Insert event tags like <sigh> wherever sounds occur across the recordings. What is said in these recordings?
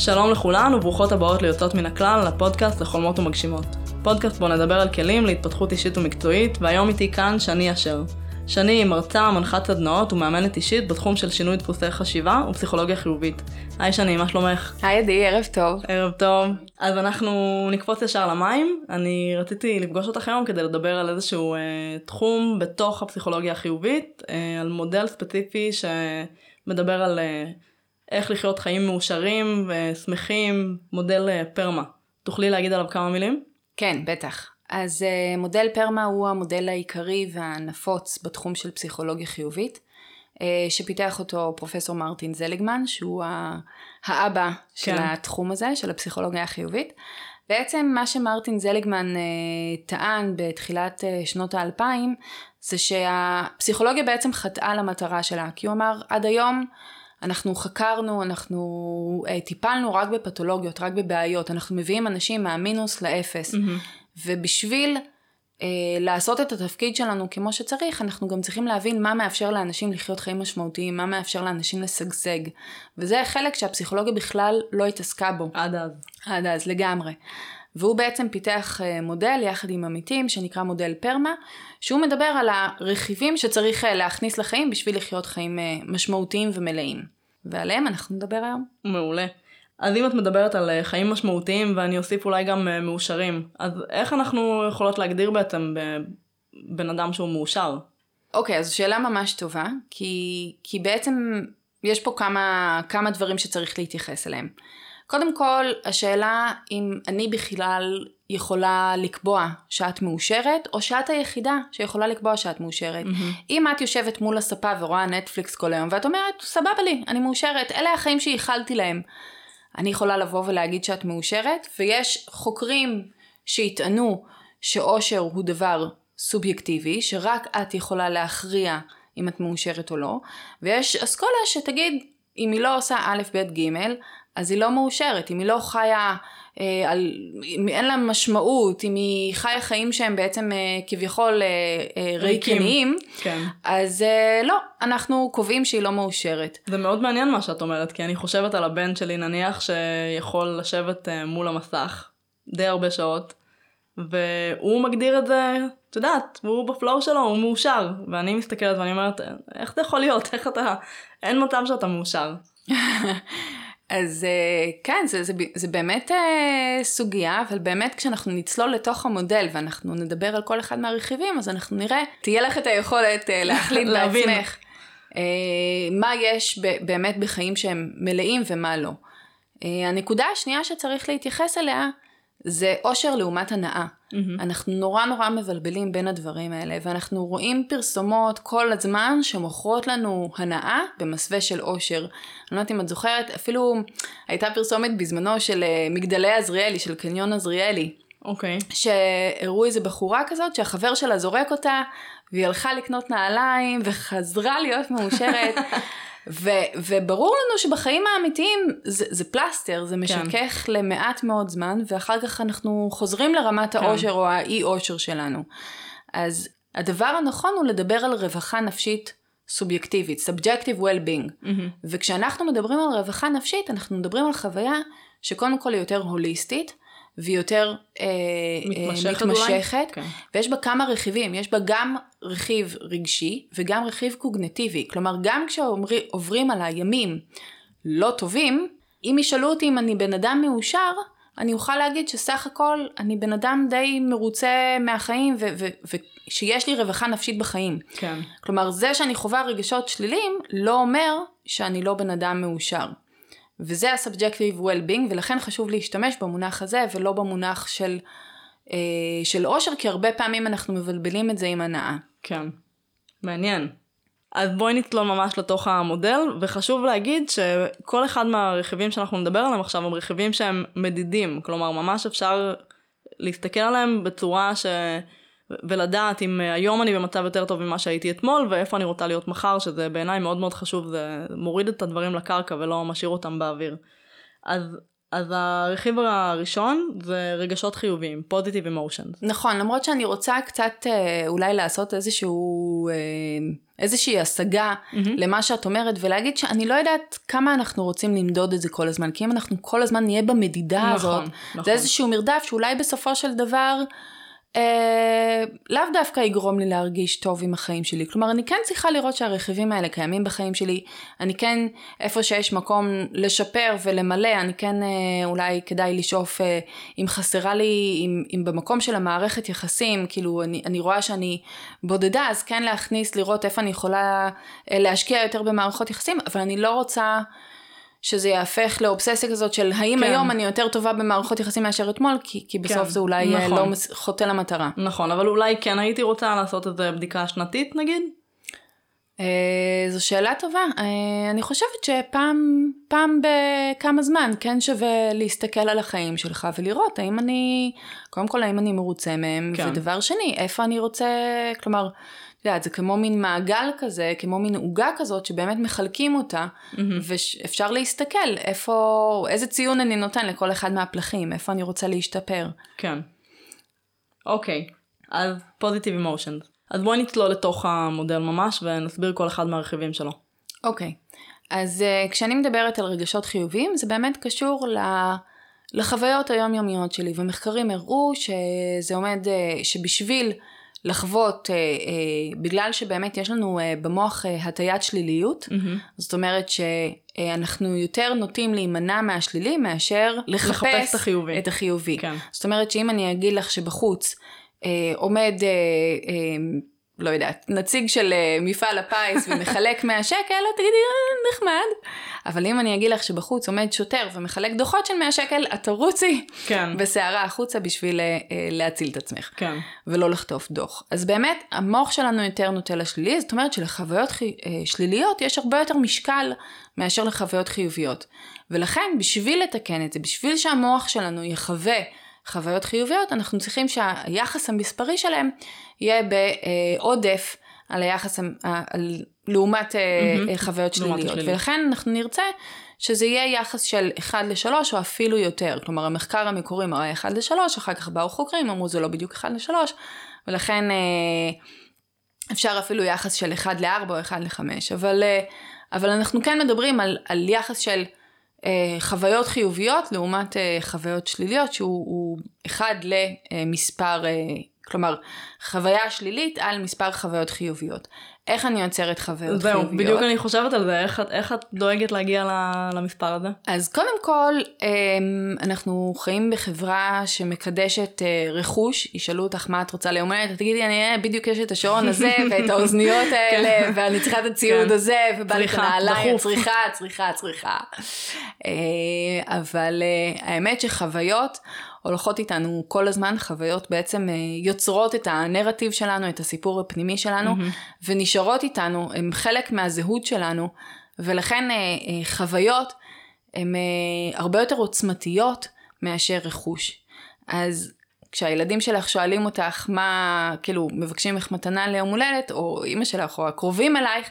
שלום לכולן וברוכות הבאות ליוצאות מן הכלל לפודקאסט לחולמות ומגשימות. פודקאסט בו נדבר על כלים להתפתחות אישית ומקצועית, והיום איתי כאן שני אשר. שני היא מרצה, מנחת סדנאות ומאמנת אישית בתחום של שינוי דפוסי חשיבה ופסיכולוגיה חיובית. היי שני, מה שלומך? היי עדי, ערב טוב. ערב טוב. אז אנחנו נקפוץ ישר למים. אני רציתי לפגוש אותך היום כדי לדבר על איזשהו אה, תחום בתוך הפסיכולוגיה החיובית, אה, על מודל ספציפי שמדבר על אה, איך לחיות חיים מאושרים ושמחים, מודל אה, פרמה. תוכלי להגיד עליו כמה מילים? כן, בטח. אז uh, מודל פרמה הוא המודל העיקרי והנפוץ בתחום של פסיכולוגיה חיובית, uh, שפיתח אותו פרופסור מרטין זליגמן, שהוא האבא כן. של התחום הזה, של הפסיכולוגיה החיובית. בעצם מה שמרטין זליגמן טען בתחילת שנות האלפיים, זה שהפסיכולוגיה בעצם חטאה למטרה שלה, כי הוא אמר עד היום אנחנו חקרנו, אנחנו uh, טיפלנו רק בפתולוגיות, רק בבעיות, אנחנו מביאים אנשים מהמינוס לאפס. Mm-hmm. ובשביל אה, לעשות את התפקיד שלנו כמו שצריך, אנחנו גם צריכים להבין מה מאפשר לאנשים לחיות חיים משמעותיים, מה מאפשר לאנשים לשגשג. וזה חלק שהפסיכולוגיה בכלל לא התעסקה בו. עד אז. עד אז, לגמרי. והוא בעצם פיתח אה, מודל יחד עם עמיתים שנקרא מודל פרמה, שהוא מדבר על הרכיבים שצריך אה, להכניס לחיים בשביל לחיות חיים אה, משמעותיים ומלאים. ועליהם אנחנו נדבר היום. מעולה. אז אם את מדברת על חיים משמעותיים, ואני אוסיף אולי גם מאושרים, אז איך אנחנו יכולות להגדיר בעצם בן אדם שהוא מאושר? אוקיי, okay, אז שאלה ממש טובה, כי, כי בעצם יש פה כמה, כמה דברים שצריך להתייחס אליהם. קודם כל, השאלה אם אני בכלל יכולה לקבוע שאת מאושרת, או שאת היחידה שיכולה לקבוע שאת מאושרת. Mm-hmm. אם את יושבת מול הספה ורואה נטפליקס כל היום, ואת אומרת, סבבה לי, אני מאושרת, אלה החיים שייחלתי להם. אני יכולה לבוא ולהגיד שאת מאושרת, ויש חוקרים שיטענו שאושר הוא דבר סובייקטיבי, שרק את יכולה להכריע אם את מאושרת או לא, ויש אסכולה שתגיד, אם היא לא עושה א', ב', ג', אז היא לא מאושרת, אם היא לא חיה, אה, על, אם אין לה משמעות, אם היא חיה חיים שהם בעצם אה, כביכול אה, אה, ריקניים, כן. אז אה, לא, אנחנו קובעים שהיא לא מאושרת. זה מאוד מעניין מה שאת אומרת, כי אני חושבת על הבן שלי נניח שיכול לשבת אה, מול המסך די הרבה שעות, והוא מגדיר את זה, את יודעת, הוא בפלואו שלו, הוא מאושר, ואני מסתכלת ואני אומרת, איך זה יכול להיות, <laughs> איך אתה, אין מצב שאתה מאושר. <laughs> אז אה, כן, זה, זה, זה באמת אה, סוגיה, אבל באמת כשאנחנו נצלול לתוך המודל ואנחנו נדבר על כל אחד מהרכיבים, אז אנחנו נראה, תהיה לך את היכולת אה, להחליט <laughs> בעצמך מה יש באמת בחיים שהם מלאים ומה לא. הנקודה השנייה שצריך להתייחס אליה, זה אושר לעומת הנאה. Mm-hmm. אנחנו נורא נורא מבלבלים בין הדברים האלה, ואנחנו רואים פרסומות כל הזמן שמוכרות לנו הנאה במסווה של אושר. אני לא יודעת אם את זוכרת, אפילו הייתה פרסומת בזמנו של אה, מגדלי עזריאלי, של קניון עזריאלי. אוקיי. Okay. שהראו איזה בחורה כזאת שהחבר שלה זורק אותה, והיא הלכה לקנות נעליים וחזרה להיות מאושרת. <laughs> ו- וברור לנו שבחיים האמיתיים זה, זה פלסטר, זה כן. משכך כן. למעט מאוד זמן, ואחר כך אנחנו חוזרים לרמת כן. האושר או האי אושר שלנו. אז הדבר הנכון הוא לדבר על רווחה נפשית סובייקטיבית, subjective well-being. Mm-hmm. וכשאנחנו מדברים על רווחה נפשית, אנחנו מדברים על חוויה שקודם כל היא יותר הוליסטית, והיא יותר אה, מתמשכת, מתמשכת כן. ויש בה כמה רכיבים, יש בה גם רכיב רגשי וגם רכיב קוגנטיבי, כלומר גם כשעוברים על הימים לא טובים, אם ישאלו אותי אם אני בן אדם מאושר, אני אוכל להגיד שסך הכל אני בן אדם די מרוצה מהחיים ושיש לי רווחה נפשית בחיים. כן. כלומר זה שאני חווה רגשות שליליים לא אומר שאני לא בן אדם מאושר. וזה ה-subjective well-being, ולכן חשוב להשתמש במונח הזה ולא במונח של, אה, של אושר, כי הרבה פעמים אנחנו מבלבלים את זה עם הנאה. כן, מעניין. אז בואי נצלול ממש לתוך המודל, וחשוב להגיד שכל אחד מהרכיבים שאנחנו נדבר עליהם עכשיו הם רכיבים שהם מדידים, כלומר ממש אפשר להסתכל עליהם בצורה ש... ולדעת אם אה, היום אני במצב יותר טוב ממה שהייתי אתמול ואיפה אני רוצה להיות מחר, שזה בעיניי מאוד מאוד חשוב, זה מוריד את הדברים לקרקע ולא משאיר אותם באוויר. אז אז הרכיב הראשון זה רגשות חיוביים, positive emotions. נכון, למרות שאני רוצה קצת אה, אולי לעשות איזשהו, אה, איזושהי השגה mm-hmm. למה שאת אומרת, ולהגיד שאני לא יודעת כמה אנחנו רוצים למדוד את זה כל הזמן, כי אם אנחנו כל הזמן נהיה במדידה נכון, הזאת, נכון. זה איזשהו מרדף שאולי בסופו של דבר... אה, לאו דווקא יגרום לי להרגיש טוב עם החיים שלי. כלומר, אני כן צריכה לראות שהרכיבים האלה קיימים בחיים שלי. אני כן, איפה שיש מקום לשפר ולמלא, אני כן אה, אולי כדאי לשאוף, אה, אם חסרה לי, אם, אם במקום של המערכת יחסים, כאילו אני, אני רואה שאני בודדה, אז כן להכניס, לראות איפה אני יכולה אה, להשקיע יותר במערכות יחסים, אבל אני לא רוצה... שזה יהפך לאובססיה כזאת של האם כן. היום אני יותר טובה במערכות יחסים מאשר אתמול, כי, כי בסוף כן. זה אולי נכון. לא חוטא למטרה. נכון, אבל אולי כן הייתי רוצה לעשות איזה בדיקה שנתית נגיד? Uh, זו שאלה טובה. Uh, אני חושבת שפעם פעם בכמה זמן כן שווה להסתכל על החיים שלך ולראות האם אני, קודם כל האם אני מרוצה מהם, כן. ודבר שני, איפה אני רוצה, כלומר, את יודעת, זה כמו מין מעגל כזה, כמו מין עוגה כזאת שבאמת מחלקים אותה, mm-hmm. ואפשר להסתכל איפה, איזה ציון אני נותן לכל אחד מהפלחים, איפה אני רוצה להשתפר. כן. אוקיי, אז פוזיטיב אמושנס. אז בואי נצלול לתוך המודל ממש ונסביר כל אחד מהרכיבים שלו. אוקיי, אז uh, כשאני מדברת על רגשות חיוביים, זה באמת קשור ל... לחוויות היומיומיות שלי, ומחקרים הראו שזה עומד, uh, שבשביל לחוות, אה, אה, בגלל שבאמת יש לנו אה, במוח אה, הטיית שליליות, mm-hmm. זאת אומרת שאנחנו יותר נוטים להימנע מהשלילי מאשר לחפש, לחפש את החיובי. את החיובי. כן. זאת אומרת שאם אני אגיד לך שבחוץ אה, עומד... אה, אה, לא יודעת, נציג של uh, מפעל הפיס ומחלק <laughs> 100 שקל, את תגידי, אה, נחמד. אבל אם אני אגיד לך שבחוץ עומד שוטר ומחלק דוחות של 100 שקל, את תרוצי כן. <laughs> בסערה החוצה בשביל uh, להציל את עצמך. כן. ולא לחטוף דוח. אז באמת, המוח שלנו יותר נוטה לשלילי, זאת אומרת שלחוויות שליליות יש הרבה יותר משקל מאשר לחוויות חיוביות. ולכן, בשביל לתקן את זה, בשביל שהמוח שלנו יחווה חוויות חיוביות, אנחנו צריכים שהיחס המספרי שלהם יהיה בעודף על היחס, על, לעומת mm-hmm. חוויות שליליות. ולכן אנחנו נרצה שזה יהיה יחס של 1 ל-3 או אפילו יותר. כלומר, המחקר המקורי מראה 1 ל-3, אחר כך באו חוקרים, אמרו זה לא בדיוק 1 ל-3, ולכן אה, אפשר אפילו יחס של 1 ל-4 או 1 ל-5. אבל, אבל אנחנו כן מדברים על, על יחס של חוויות חיוביות לעומת אה, חוויות שליליות שהוא אחד למספר, אה, כלומר חוויה שלילית על מספר חוויות חיוביות. איך אני יוצרת חוויות זהו, חיוביות? זהו, בדיוק אני חושבת על זה, איך, איך את דואגת להגיע למספר הזה? אז קודם כל, אמ, אנחנו חיים בחברה שמקדשת אה, רכוש, ישאלו אותך מה את רוצה ליום הולדת, תגידי, אני בדיוק יש את השעון הזה <laughs> ואת האוזניות האלה, כן. ואני צריכה את הציוד כן. הזה, ובא לי את הנעליים, צריכה, צריכה, צריכה. אה, אבל אה, האמת שחוויות... הולכות איתנו כל הזמן, חוויות בעצם אה, יוצרות את הנרטיב שלנו, את הסיפור הפנימי שלנו, mm-hmm. ונשארות איתנו, הן חלק מהזהות שלנו, ולכן אה, אה, חוויות הן הרבה יותר עוצמתיות מאשר רכוש. אז כשהילדים שלך שואלים אותך מה, כאילו, מבקשים ממך מתנה ליום הולדת, או אימא שלך, או הקרובים אלייך,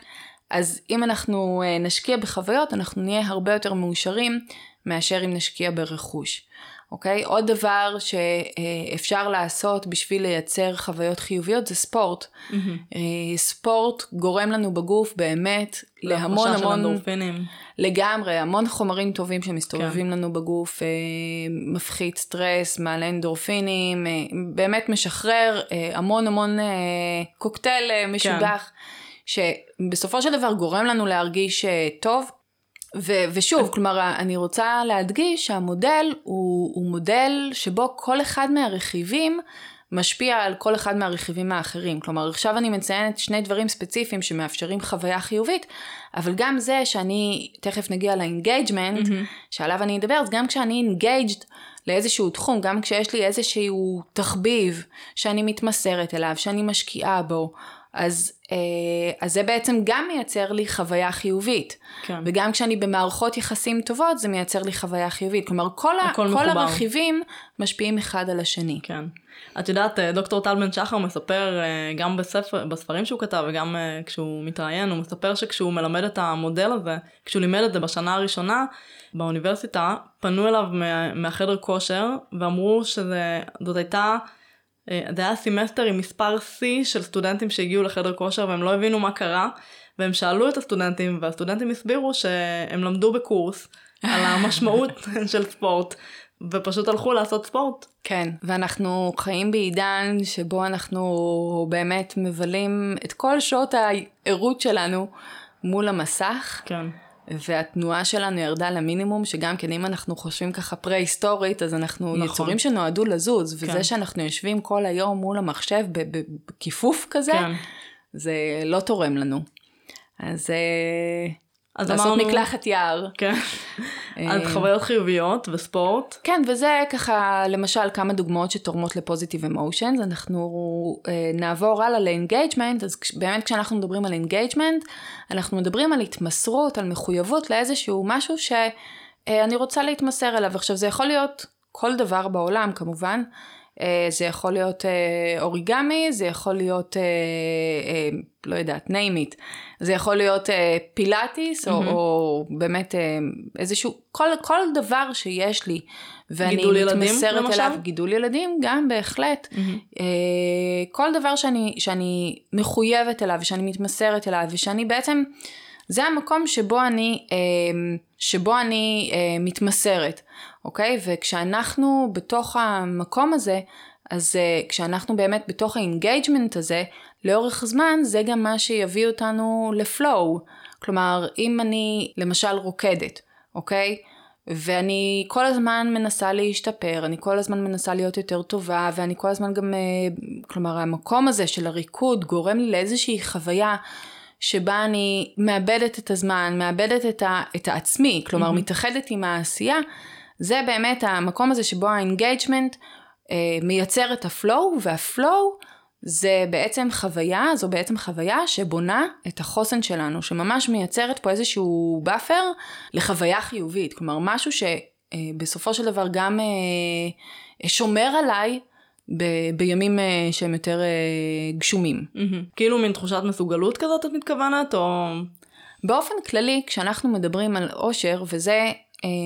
אז אם אנחנו נשקיע בחוויות, אנחנו נהיה הרבה יותר מאושרים מאשר אם נשקיע ברכוש. אוקיי? עוד דבר שאפשר לעשות בשביל לייצר חוויות חיוביות זה ספורט. Mm-hmm. ספורט גורם לנו בגוף באמת להמון המון... אנדורפינים. לגמרי, המון חומרים טובים שמסתובבים כן. לנו בגוף, אה, מפחית סטרס, מעלה אנדורפינים, אה, באמת משחרר המון המון קוקטייל משובח, כן. שבסופו של דבר גורם לנו להרגיש טוב. ו- ושוב, אז... כלומר, אני רוצה להדגיש שהמודל הוא, הוא מודל שבו כל אחד מהרכיבים משפיע על כל אחד מהרכיבים האחרים. כלומר, עכשיו אני מציינת שני דברים ספציפיים שמאפשרים חוויה חיובית, אבל גם זה שאני, תכף נגיע ל engagement, mm-hmm. שעליו אני אדבר, אז גם כשאני engaged לאיזשהו תחום, גם כשיש לי איזשהו תחביב שאני מתמסרת אליו, שאני משקיעה בו, אז, אז זה בעצם גם מייצר לי חוויה חיובית. כן. וגם כשאני במערכות יחסים טובות, זה מייצר לי חוויה חיובית. כלומר, כל, ה, כל הרכיבים משפיעים אחד על השני. כן. את יודעת, אה, דוקטור טל בן שחר מספר אה, גם בספר, בספרים שהוא כתב וגם אה, כשהוא מתראיין, הוא מספר שכשהוא מלמד את המודל הזה, כשהוא לימד את זה בשנה הראשונה באוניברסיטה, פנו אליו מה, מהחדר כושר ואמרו שזאת הייתה, אה, זה היה סמסטר עם מספר שיא של סטודנטים שהגיעו לחדר כושר והם לא הבינו מה קרה והם שאלו את הסטודנטים והסטודנטים הסבירו שהם למדו בקורס <laughs> על המשמעות של ספורט ופשוט הלכו לעשות ספורט. כן, ואנחנו חיים בעידן שבו אנחנו באמת מבלים את כל שעות הערות שלנו מול המסך. כן. והתנועה שלנו ירדה למינימום, שגם כן אם אנחנו חושבים ככה פרה-היסטורית, אז אנחנו נכון. יצורים שנועדו לזוז, כן. וזה שאנחנו יושבים כל היום מול המחשב בכיפוף כזה, כן. זה לא תורם לנו. אז... אז לעשות אמרנו... מקלחת יער. כן. <laughs> על אה, חוויות חיוביות וספורט. כן, וזה ככה, למשל, כמה דוגמאות שתורמות לפוזיטיב אמושנס. אנחנו אה, נעבור הלאה ל engagement, אז באמת כשאנחנו מדברים על engagement, אנחנו מדברים על התמסרות, על מחויבות לאיזשהו משהו שאני אה, רוצה להתמסר אליו. עכשיו, זה יכול להיות כל דבר בעולם, כמובן. אה, זה יכול להיות אה, אוריגמי, זה יכול להיות, אה, לא יודעת, name it. זה יכול להיות פילאטיס, mm-hmm. או, או באמת איזשהו, כל, כל דבר שיש לי, ואני מתמסרת ילדים, אליו? גידול ילדים, גם בהחלט. Mm-hmm. כל דבר שאני, שאני מחויבת אליו, שאני מתמסרת אליו, ושאני בעצם, זה המקום שבו אני, שבו אני מתמסרת. אוקיי? וכשאנחנו בתוך המקום הזה, אז uh, כשאנחנו באמת בתוך ה engagement הזה, לאורך זמן זה גם מה שיביא אותנו ל flow. כלומר, אם אני למשל רוקדת, אוקיי? ואני כל הזמן מנסה להשתפר, אני כל הזמן מנסה להיות יותר טובה, ואני כל הזמן גם, uh, כלומר, המקום הזה של הריקוד גורם לי לאיזושהי חוויה שבה אני מאבדת את הזמן, מאבדת את, ה, את העצמי, כלומר, mm-hmm. מתאחדת עם העשייה. זה באמת המקום הזה שבו ה engagement אה, מייצר את ה flow, וה flow זה בעצם חוויה, זו בעצם חוויה שבונה את החוסן שלנו, שממש מייצרת פה איזשהו buffer לחוויה חיובית, כלומר משהו שבסופו של דבר גם אה, שומר עליי ב- בימים uh, שהם יותר uh, גשומים. Mm-hmm. כאילו מין תחושת מסוגלות כזאת את מתכוונת, או... באופן כללי, כשאנחנו מדברים על אושר, וזה אה,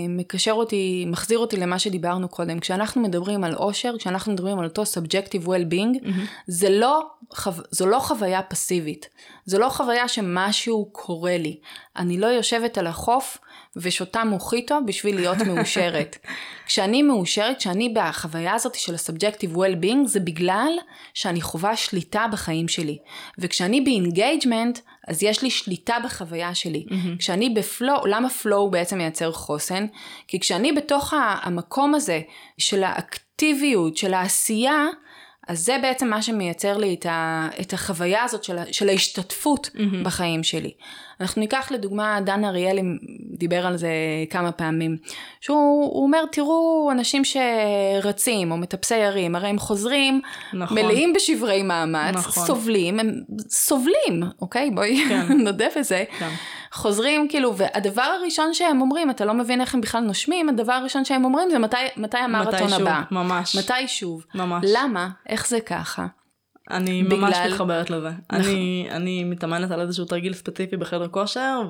מקשר אותי, מחזיר אותי למה שדיברנו קודם. כשאנחנו מדברים על אושר, כשאנחנו מדברים על אותו subjective well-being, mm-hmm. זה לא. זו לא חוויה פסיבית. זו לא חוויה שמשהו קורה לי. אני לא יושבת על החוף ושותה מוחיטו בשביל להיות <laughs> מאושרת. כשאני מאושרת, כשאני בחוויה הזאת של ה-subjective well-being, זה בגלל שאני חווה שליטה בחיים שלי. וכשאני ב engagement, אז יש לי שליטה בחוויה שלי. Mm-hmm. כשאני ב flow, למה flow בעצם מייצר חוסן? כי כשאני בתוך המקום הזה של האקטיביות, של העשייה, אז זה בעצם מה שמייצר לי את, ה, את החוויה הזאת של, של ההשתתפות mm-hmm. בחיים שלי. אנחנו ניקח לדוגמה, דן אריאלי דיבר על זה כמה פעמים, שהוא אומר, תראו אנשים שרצים או מטפסי ירים, הרי הם חוזרים, נכון. מלאים בשברי מאמץ, נכון. סובלים, הם סובלים, אוקיי? בואי כן. <laughs> נודה בזה. כן. חוזרים כאילו, והדבר הראשון שהם אומרים, אתה לא מבין איך הם בכלל נושמים, הדבר הראשון שהם אומרים זה מתי, מתי המרתון מתי הבא. שוב, ממש. מתי שוב. ממש. למה? איך זה ככה? אני בגלל... ממש מתחברת לזה. נכון. אני, אני מתאמנת על איזשהו תרגיל ספציפי בחדר כושר,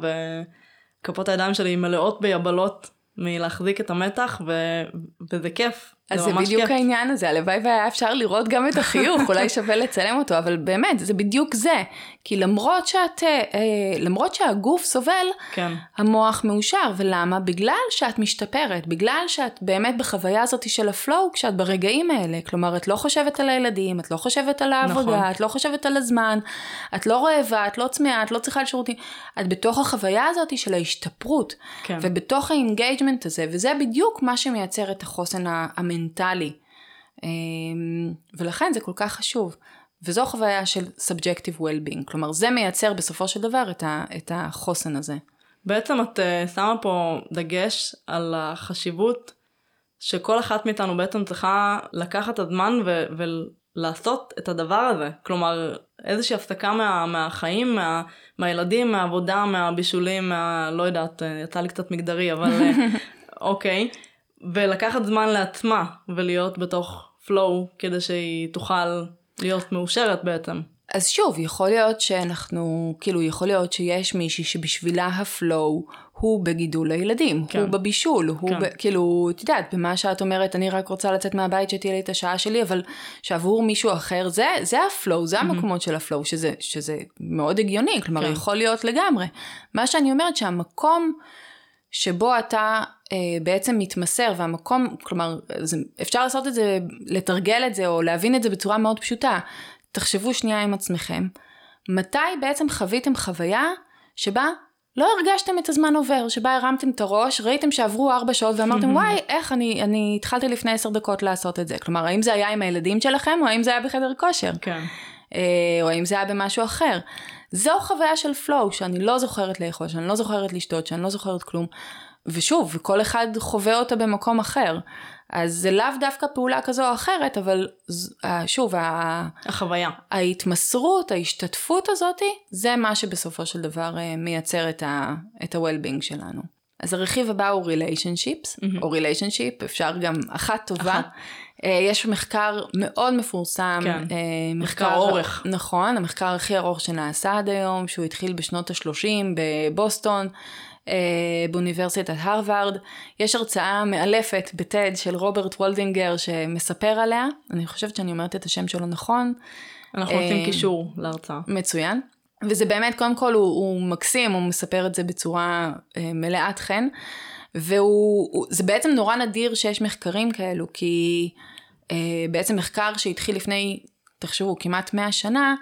וכפות הידיים שלי מלאות ביבלות מלהחזיק את המתח, ו... וזה כיף. אז זה, זה בדיוק כיף. העניין הזה, הלוואי והיה אפשר לראות גם את החיוך, <laughs> אולי שווה לצלם אותו, אבל באמת, זה בדיוק זה. כי למרות שאת, אה, למרות שהגוף סובל, כן. המוח מאושר, ולמה? בגלל שאת משתפרת, בגלל שאת באמת בחוויה הזאת של הפלואו, כשאת ברגעים האלה, כלומר, את לא חושבת על הילדים, את לא חושבת על העבודה, נכון. את לא חושבת על הזמן, את לא רעבה, את לא צמאה, את לא צריכה לשירותים, את בתוך החוויה הזאת של ההשתפרות, כן. ובתוך ה engagement הזה, וזה בדיוק מה שמייצר את החוסן המנטלי. מנטלי. אמ, ולכן זה כל כך חשוב. וזו חוויה של subjective well-being, כלומר זה מייצר בסופו של דבר את, ה, את החוסן הזה. בעצם את uh, שמה פה דגש על החשיבות שכל אחת מאיתנו בעצם צריכה לקחת את הזמן ו- ולעשות את הדבר הזה. כלומר, איזושהי הפסקה מה, מהחיים, מה, מהילדים, מהעבודה, מהבישולים, מה... לא יודעת, אה, יצא לי קצת מגדרי, אבל אה, <laughs> אוקיי. okay. ולקחת זמן לעצמה ולהיות בתוך flow כדי שהיא תוכל להיות מאושרת בעצם. אז שוב, יכול להיות שאנחנו, כאילו, יכול להיות שיש מישהי שבשבילה הפלואו הוא בגידול הילדים, כן. הוא בבישול, הוא כן. ב, כאילו, את יודעת, במה שאת אומרת, אני רק רוצה לצאת מהבית שתהיה לי את השעה שלי, אבל שעבור מישהו אחר, זה, זה ה flow, זה המקומות של ה flow, שזה, שזה מאוד הגיוני, כלומר, כן. יכול להיות לגמרי. מה שאני אומרת, שהמקום שבו אתה אה, בעצם מתמסר, והמקום, כלומר, זה, אפשר לעשות את זה, לתרגל את זה, או להבין את זה בצורה מאוד פשוטה. תחשבו שנייה עם עצמכם, מתי בעצם חוויתם חוויה שבה לא הרגשתם את הזמן עובר, שבה הרמתם את הראש, ראיתם שעברו ארבע שעות ואמרתם, <laughs> וואי, איך אני, אני התחלתי לפני עשר דקות לעשות את זה. כלומר, האם זה היה עם הילדים שלכם, או האם זה היה בחדר כושר? כן. אה, או האם זה היה במשהו אחר. זו חוויה של פלואו, שאני לא זוכרת לאכול, שאני לא זוכרת לשתות, שאני לא זוכרת כלום. ושוב, כל אחד חווה אותה במקום אחר. אז זה לאו דווקא פעולה כזו או אחרת, אבל אה, שוב, החוויה. ההתמסרות, ההשתתפות הזאתי, זה מה שבסופו של דבר אה, מייצר את ה-well-being שלנו. אז הרכיב הבא הוא relationships, או relationship, אפשר גם אחת טובה. אחת. אה, יש מחקר מאוד מפורסם. כן. אה, מחקר אורך. נכון, המחקר הכי ארוך שנעשה עד היום, שהוא התחיל בשנות ה-30 בבוסטון. אה, באוניברסיטת הרווארד. יש הרצאה מאלפת בטד של רוברט וולדינגר שמספר עליה, אני חושבת שאני אומרת את השם שלו נכון, אנחנו נותנים קישור להרצאה. מצוין. וזה באמת, קודם כל הוא, הוא מקסים, הוא מספר את זה בצורה מלאת חן. וזה בעצם נורא נדיר שיש מחקרים כאלו, כי אה, בעצם מחקר שהתחיל לפני, תחשבו, כמעט 100 שנה,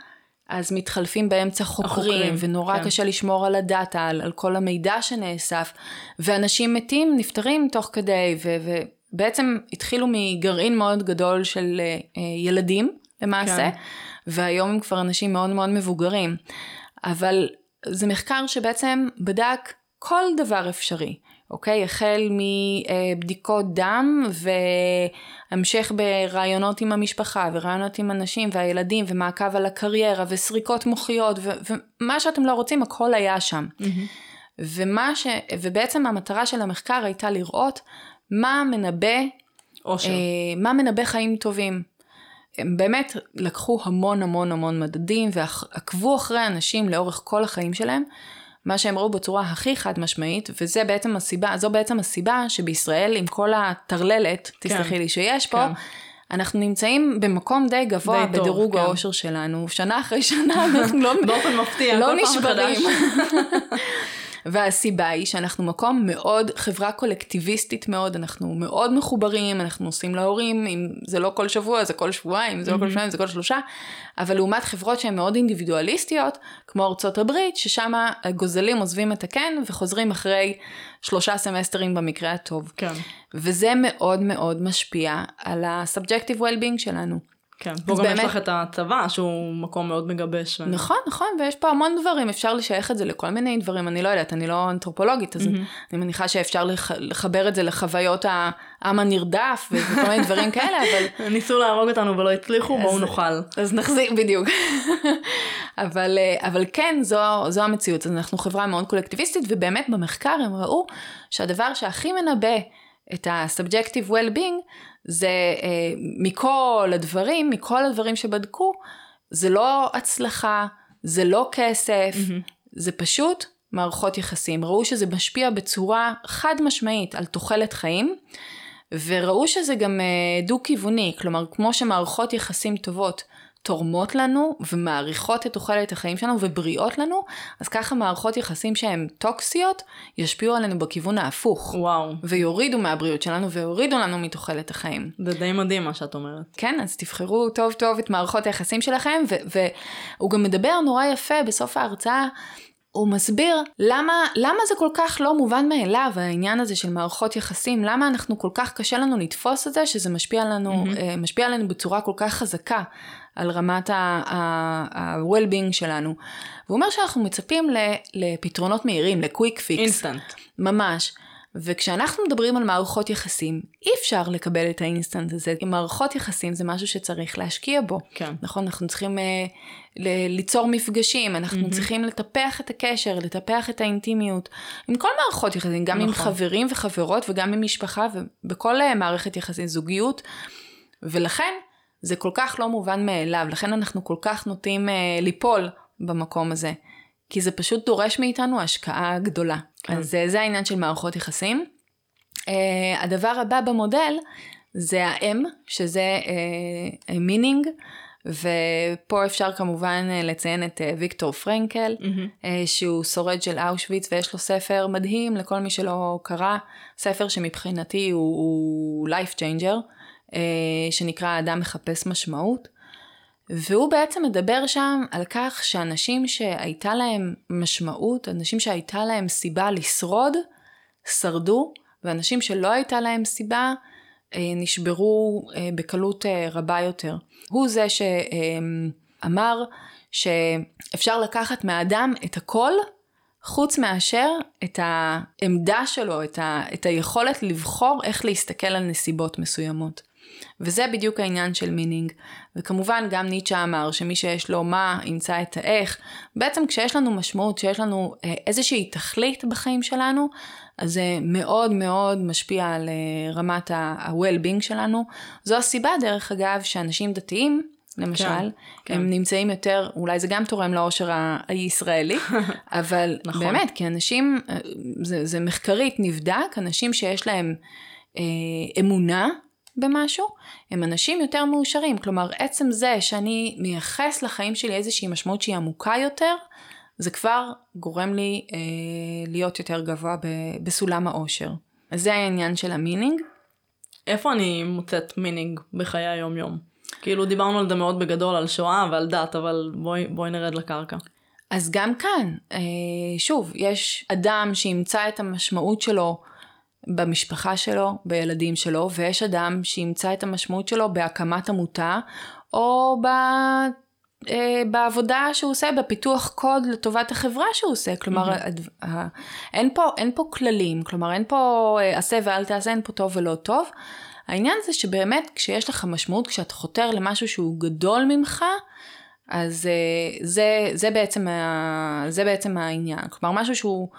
אז מתחלפים באמצע חוקרים, החוקרים, ונורא כן. קשה לשמור על הדאטה, על, על כל המידע שנאסף, ואנשים מתים, נפטרים תוך כדי, ו, ובעצם התחילו מגרעין מאוד גדול של אה, אה, ילדים, למעשה, כן. והיום הם כבר אנשים מאוד מאוד מבוגרים. אבל זה מחקר שבעצם בדק כל דבר אפשרי, אוקיי? החל מבדיקות דם והמשך ברעיונות עם המשפחה ורעיונות עם הנשים והילדים ומעקב על הקריירה וסריקות מוחיות ו- ומה שאתם לא רוצים הכל היה שם. ומה ש... ובעצם המטרה של המחקר הייתה לראות מה מנבא, אושר. אה, מה מנבא חיים טובים. הם באמת לקחו המון המון המון מדדים ועקבו אחרי אנשים לאורך כל החיים שלהם, מה שהם ראו בצורה הכי חד משמעית, וזה בעצם הסיבה, זו בעצם הסיבה שבישראל עם כל הטרללת, כן. תסלחי לי שיש פה, כן. אנחנו נמצאים במקום די גבוה די טוב, בדירוג כן. האושר שלנו, שנה אחרי שנה אנחנו לא, <laughs> באופן מפתיע, לא נשברים. <laughs> והסיבה היא שאנחנו מקום מאוד, חברה קולקטיביסטית מאוד, אנחנו מאוד מחוברים, אנחנו נוסעים להורים, אם זה לא כל שבוע, זה כל שבועיים, אם זה לא כל שבועיים, זה כל שלושה, אבל לעומת חברות שהן מאוד אינדיבידואליסטיות, כמו ארצות הברית, ששם הגוזלים עוזבים את הקן וחוזרים אחרי שלושה סמסטרים במקרה הטוב. כן, וזה מאוד מאוד משפיע על ה-subjective well-being שלנו. כן. פה גם באמת- יש לך את הצבא, שהוא מקום מאוד מגבש. נכון, נכון, ויש פה המון דברים, אפשר לשייך את זה לכל מיני דברים, אני לא יודעת, אני לא אנתרופולוגית, אז אני מניחה שאפשר לח- לחבר את זה לחוויות העם הנרדף וכל מיני <laughs> דברים כאלה, אבל ניסו להרוג אותנו ולא הצליחו, בואו אז- נאכל. אז נחזיק בדיוק. <laughs> אבל, אה, אבל כן, זו, זו המציאות, אז אנחנו חברה מאוד קולקטיביסטית, ובאמת במחקר הם ראו שהדבר שהכי מנבא את ה-subjective well-being, זה אה, מכל הדברים, מכל הדברים שבדקו, זה לא הצלחה, זה לא כסף, זה פשוט מערכות יחסים. ראו שזה משפיע בצורה חד משמעית על תוחלת חיים, וראו שזה גם אה, דו-כיווני, כלומר, כמו שמערכות יחסים טובות תורמות לנו ומעריכות את תוחלת החיים שלנו ובריאות לנו, אז ככה מערכות יחסים שהן טוקסיות ישפיעו עלינו בכיוון ההפוך. וואו, ויורידו מהבריאות שלנו ויורידו לנו מתוחלת החיים. זה די מדהים מה שאת אומרת. כן, אז תבחרו טוב טוב את מערכות היחסים שלכם, והוא גם מדבר נורא יפה בסוף ההרצאה. הוא מסביר למה, למה זה כל כך לא מובן מאליו, העניין הזה של מערכות יחסים, למה אנחנו כל כך קשה לנו לתפוס את זה, שזה משפיע לנו, mm-hmm. משפיע עלינו בצורה כל כך חזקה על רמת ה-well-being שלנו. והוא אומר שאנחנו מצפים ל- לפתרונות מהירים, ל-quick fix. Instant. ממש. וכשאנחנו מדברים על מערכות יחסים, אי אפשר לקבל את האינסטנט הזה. מערכות יחסים זה משהו שצריך להשקיע בו. כן. נכון, אנחנו צריכים uh, ל- ליצור מפגשים, אנחנו mm-hmm. צריכים לטפח את הקשר, לטפח את האינטימיות. עם כל מערכות יחסים, גם נכון. עם. חברים וחברות וגם עם משפחה ובכל uh, מערכת יחסים, זוגיות. ולכן, זה כל כך לא מובן מאליו, לכן אנחנו כל כך נוטים אה, ליפול במקום הזה. כי זה פשוט דורש מאיתנו השקעה גדולה. כן. אז אה, זה העניין של מערכות יחסים. Uh, הדבר הבא במודל זה ה-M, שזה uh, meaning, ופה אפשר כמובן uh, לציין את uh, ויקטור פרנקל, מהמם. uh, שהוא שורד של אושוויץ ויש לו ספר מדהים לכל מי שלא קרא, ספר שמבחינתי הוא, הוא life changer, uh, שנקרא האדם מחפש משמעות. והוא בעצם מדבר שם על כך שאנשים שהייתה להם משמעות, אנשים שהייתה להם סיבה לשרוד, שרדו, ואנשים שלא הייתה להם סיבה, אה, נשברו אה, בקלות אה, רבה יותר. הוא זה שאמר שאפשר לקחת מהאדם את הכל, חוץ מאשר את העמדה שלו, את, ה, את היכולת לבחור איך להסתכל על נסיבות מסוימות. וזה בדיוק העניין של meaning. וכמובן גם ניטשה אמר שמי שיש לו למה ימצא את האיך. בעצם כשיש לנו משמעות, כשיש לנו אה, איזושהי תכלית בחיים שלנו, אז זה מאוד מאוד משפיע על אה, רמת ה-well-being שלנו. זו הסיבה דרך אגב שאנשים דתיים, למשל, כן, כן. הם נמצאים יותר, אולי זה גם תורם לאושר הישראלי, <laughs> אבל נכון. באמת, כי אנשים, אה, זה, זה מחקרית נבדק, אנשים שיש להם אה, אמונה במשהו, הם אנשים יותר מאושרים. כלומר, עצם זה שאני מייחס לחיים שלי איזושהי משמעות שהיא עמוקה יותר, זה כבר גורם לי אה, להיות יותר גבוה ב- בסולם האושר. אז זה העניין של המינינג. איפה אני מוצאת meaning בחיי היום-יום? כאילו דיברנו על זה מאוד בגדול, על שואה ועל דת, אבל בואי, בואי נרד לקרקע. אז גם כאן, אה, שוב, יש אדם שימצא את המשמעות שלו במשפחה שלו, בילדים שלו, ויש אדם שימצא את המשמעות שלו בהקמת עמותה, או ב... אה, בעבודה שהוא עושה, בפיתוח קוד לטובת החברה שהוא עושה. כלומר, ה- אין פה, אין פה כללים, כלומר אין פה אה, עשה ואל תעשה, אין פה טוב ולא טוב. העניין זה שבאמת כשיש לך משמעות, כשאתה חותר למשהו שהוא גדול ממך, אז אה, זה, זה, בעצם ה, זה בעצם העניין. כלומר, משהו שהוא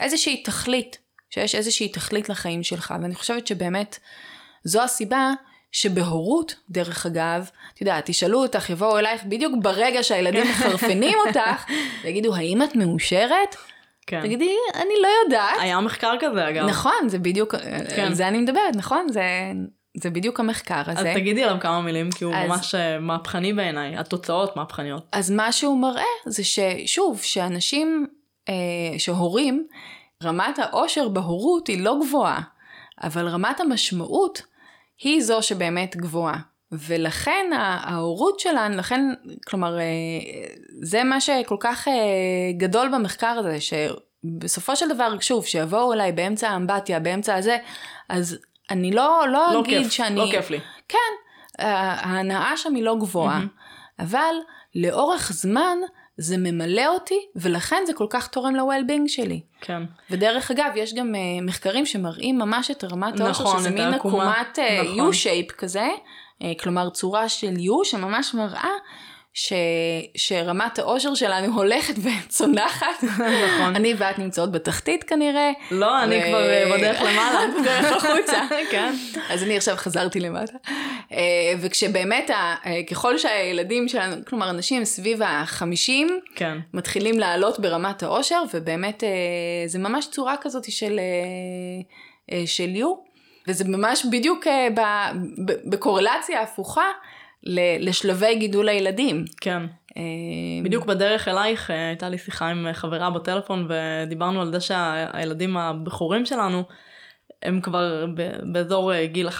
איזושהי תכלית, שיש איזושהי תכלית לחיים שלך, ואני חושבת שבאמת זו הסיבה שבהורות, דרך אגב, את יודעת, תשאלו אותך, יבואו אלייך בדיוק ברגע שהילדים מחרפנים אותך, <laughs> ויגידו, האם את מאושרת? כן. תגידי, אני לא יודעת. היה מחקר כזה אגב. נכון, זה בדיוק, כן. על זה אני מדברת, נכון? זה, זה בדיוק המחקר אז הזה. תגידי עליו כמה מילים, כי הוא אז- ממש אה, מהפכני בעיניי, התוצאות מהפכניות. אז מה שהוא מראה זה ששוב, שאנשים, אה, שהורים, רמת העושר בהורות היא לא גבוהה, אבל רמת המשמעות היא זו שבאמת גבוהה. ולכן ההורות שלנו, לכן, כלומר, אה, זה מה שכל כך אה, גדול במחקר הזה, שבסופו של דבר, שוב, שיבואו אליי באמצע האמבטיה, באמצע הזה, אז אני לא, לא, לא אגיד כיף, שאני... לא כיף לי. כן, ההנאה שם היא לא גבוהה, מהמם. אבל לאורך זמן זה ממלא אותי, ולכן זה כל כך תורם ל-well-being שלי. כן. ודרך אגב, יש גם uh, מחקרים שמראים ממש את רמת האושר, נכון, שזה מין. עקומת uh, נכון. U-shape כזה, uh, כלומר צורה של U, שממש מראה ש... שרמת האושר שלנו הולכת וצונחת. נכון. אני ואת נמצאות בתחתית כנראה. לא, אני כבר אה, בדרך למעלה. בדרך החוצה. <laughs> כן. אז אני עכשיו חזרתי למטה. אה, וכשבאמת, אה, ככל שהילדים שלנו, כלומר אנשים סביב החמישים, כן. מתחילים לעלות ברמת העושר, ובאמת אה, זה ממש צורה כזאת של, אה, אה, של יו, וזה ממש בדיוק אה, בקורלציה הפוכה לשלבי גידול הילדים. כן. אה, בדיוק בדרך אלייך אה, הייתה לי שיחה עם אה, חברה בטלפון ודיברנו על זה שהילדים הבכורים שלנו הם כבר באזור גיל 11-12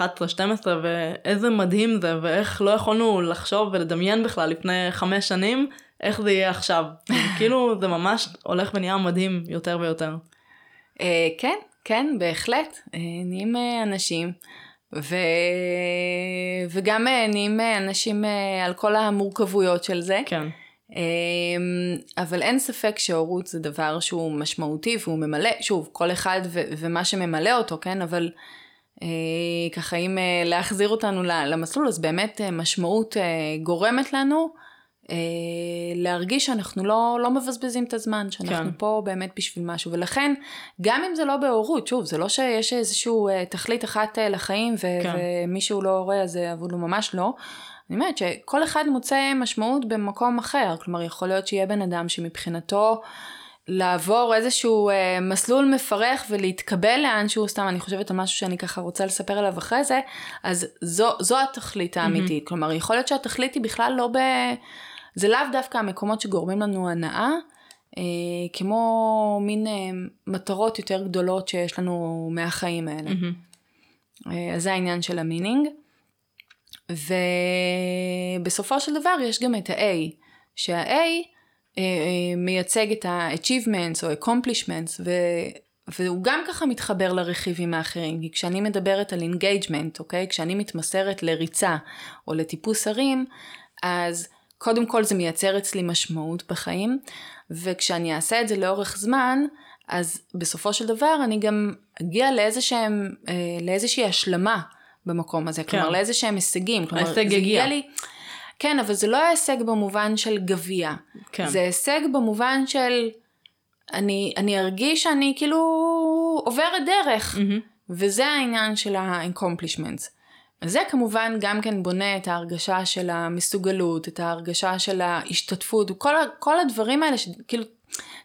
ואיזה מדהים זה ואיך לא יכולנו לחשוב ולדמיין בכלל לפני חמש שנים איך זה יהיה עכשיו. <laughs> כאילו זה ממש הולך ונהיה מדהים יותר ויותר. כן, כן, בהחלט. נהיים אנשים, ו... וגם אה, נהיים אה, אנשים אה, על כל המורכבויות של זה. כן. אמ, אבל אין ספק שהורות זה דבר שהוא משמעותי והוא ממלא, שוב, כל אחד ו- ומה שממלא אותו, כן? אבל אה, ככה אם אה, להחזיר אותנו למסלול, אז באמת אה, משמעות אה, גורמת לנו אה, להרגיש שאנחנו לא, לא מבזבזים את הזמן, שאנחנו כן. פה באמת בשביל משהו. ולכן, גם אם זה לא בהורות, שוב, זה לא שיש איזושהי אה, תכלית אחת אה, לחיים ו- כן. ומישהו לא הורה אז אבוד לו ממש לא. אני אומרת שכל אחד מוצא משמעות במקום אחר, כלומר יכול להיות שיהיה בן אדם שמבחינתו לעבור איזשהו אה, מסלול מפרך ולהתקבל לאן שהוא סתם, אני חושבת על משהו שאני ככה רוצה לספר עליו אחרי זה, אז זו, זו התכלית האמיתית, mm-hmm. כלומר יכול להיות שהתכלית היא בכלל לא ב... זה לאו דווקא המקומות שגורמים לנו הנאה, אה, כמו מין אה, מטרות יותר גדולות שיש לנו מהחיים האלה. Mm-hmm. אה, אז זה העניין של ה meaning. ובסופו של דבר יש גם את ה-A, שה-A אה, אה, מייצג את ה-achievements או accomplishments, ו... והוא גם ככה מתחבר לרכיבים האחרים, כי כשאני מדברת על engagement, אוקיי? כשאני מתמסרת לריצה או לטיפוס הרים, אז קודם כל זה מייצר אצלי משמעות בחיים, וכשאני אעשה את זה לאורך זמן, אז בסופו של דבר אני גם אגיע לאיזשהם, אה, לאיזושהי השלמה במקום הזה, כן. כלומר לאיזה שהם הישגים. כלומר, ההישג הגיע. לי... כן, אבל זה לא ההישג במובן של גביע. כן. זה הישג במובן של... אני, אני ארגיש שאני כאילו עוברת דרך. Mm-hmm. וזה העניין של ה-accomplishments. זה כמובן גם כן בונה את ההרגשה של המסוגלות, את ההרגשה של ההשתתפות, כל, כל הדברים האלה, שכאילו,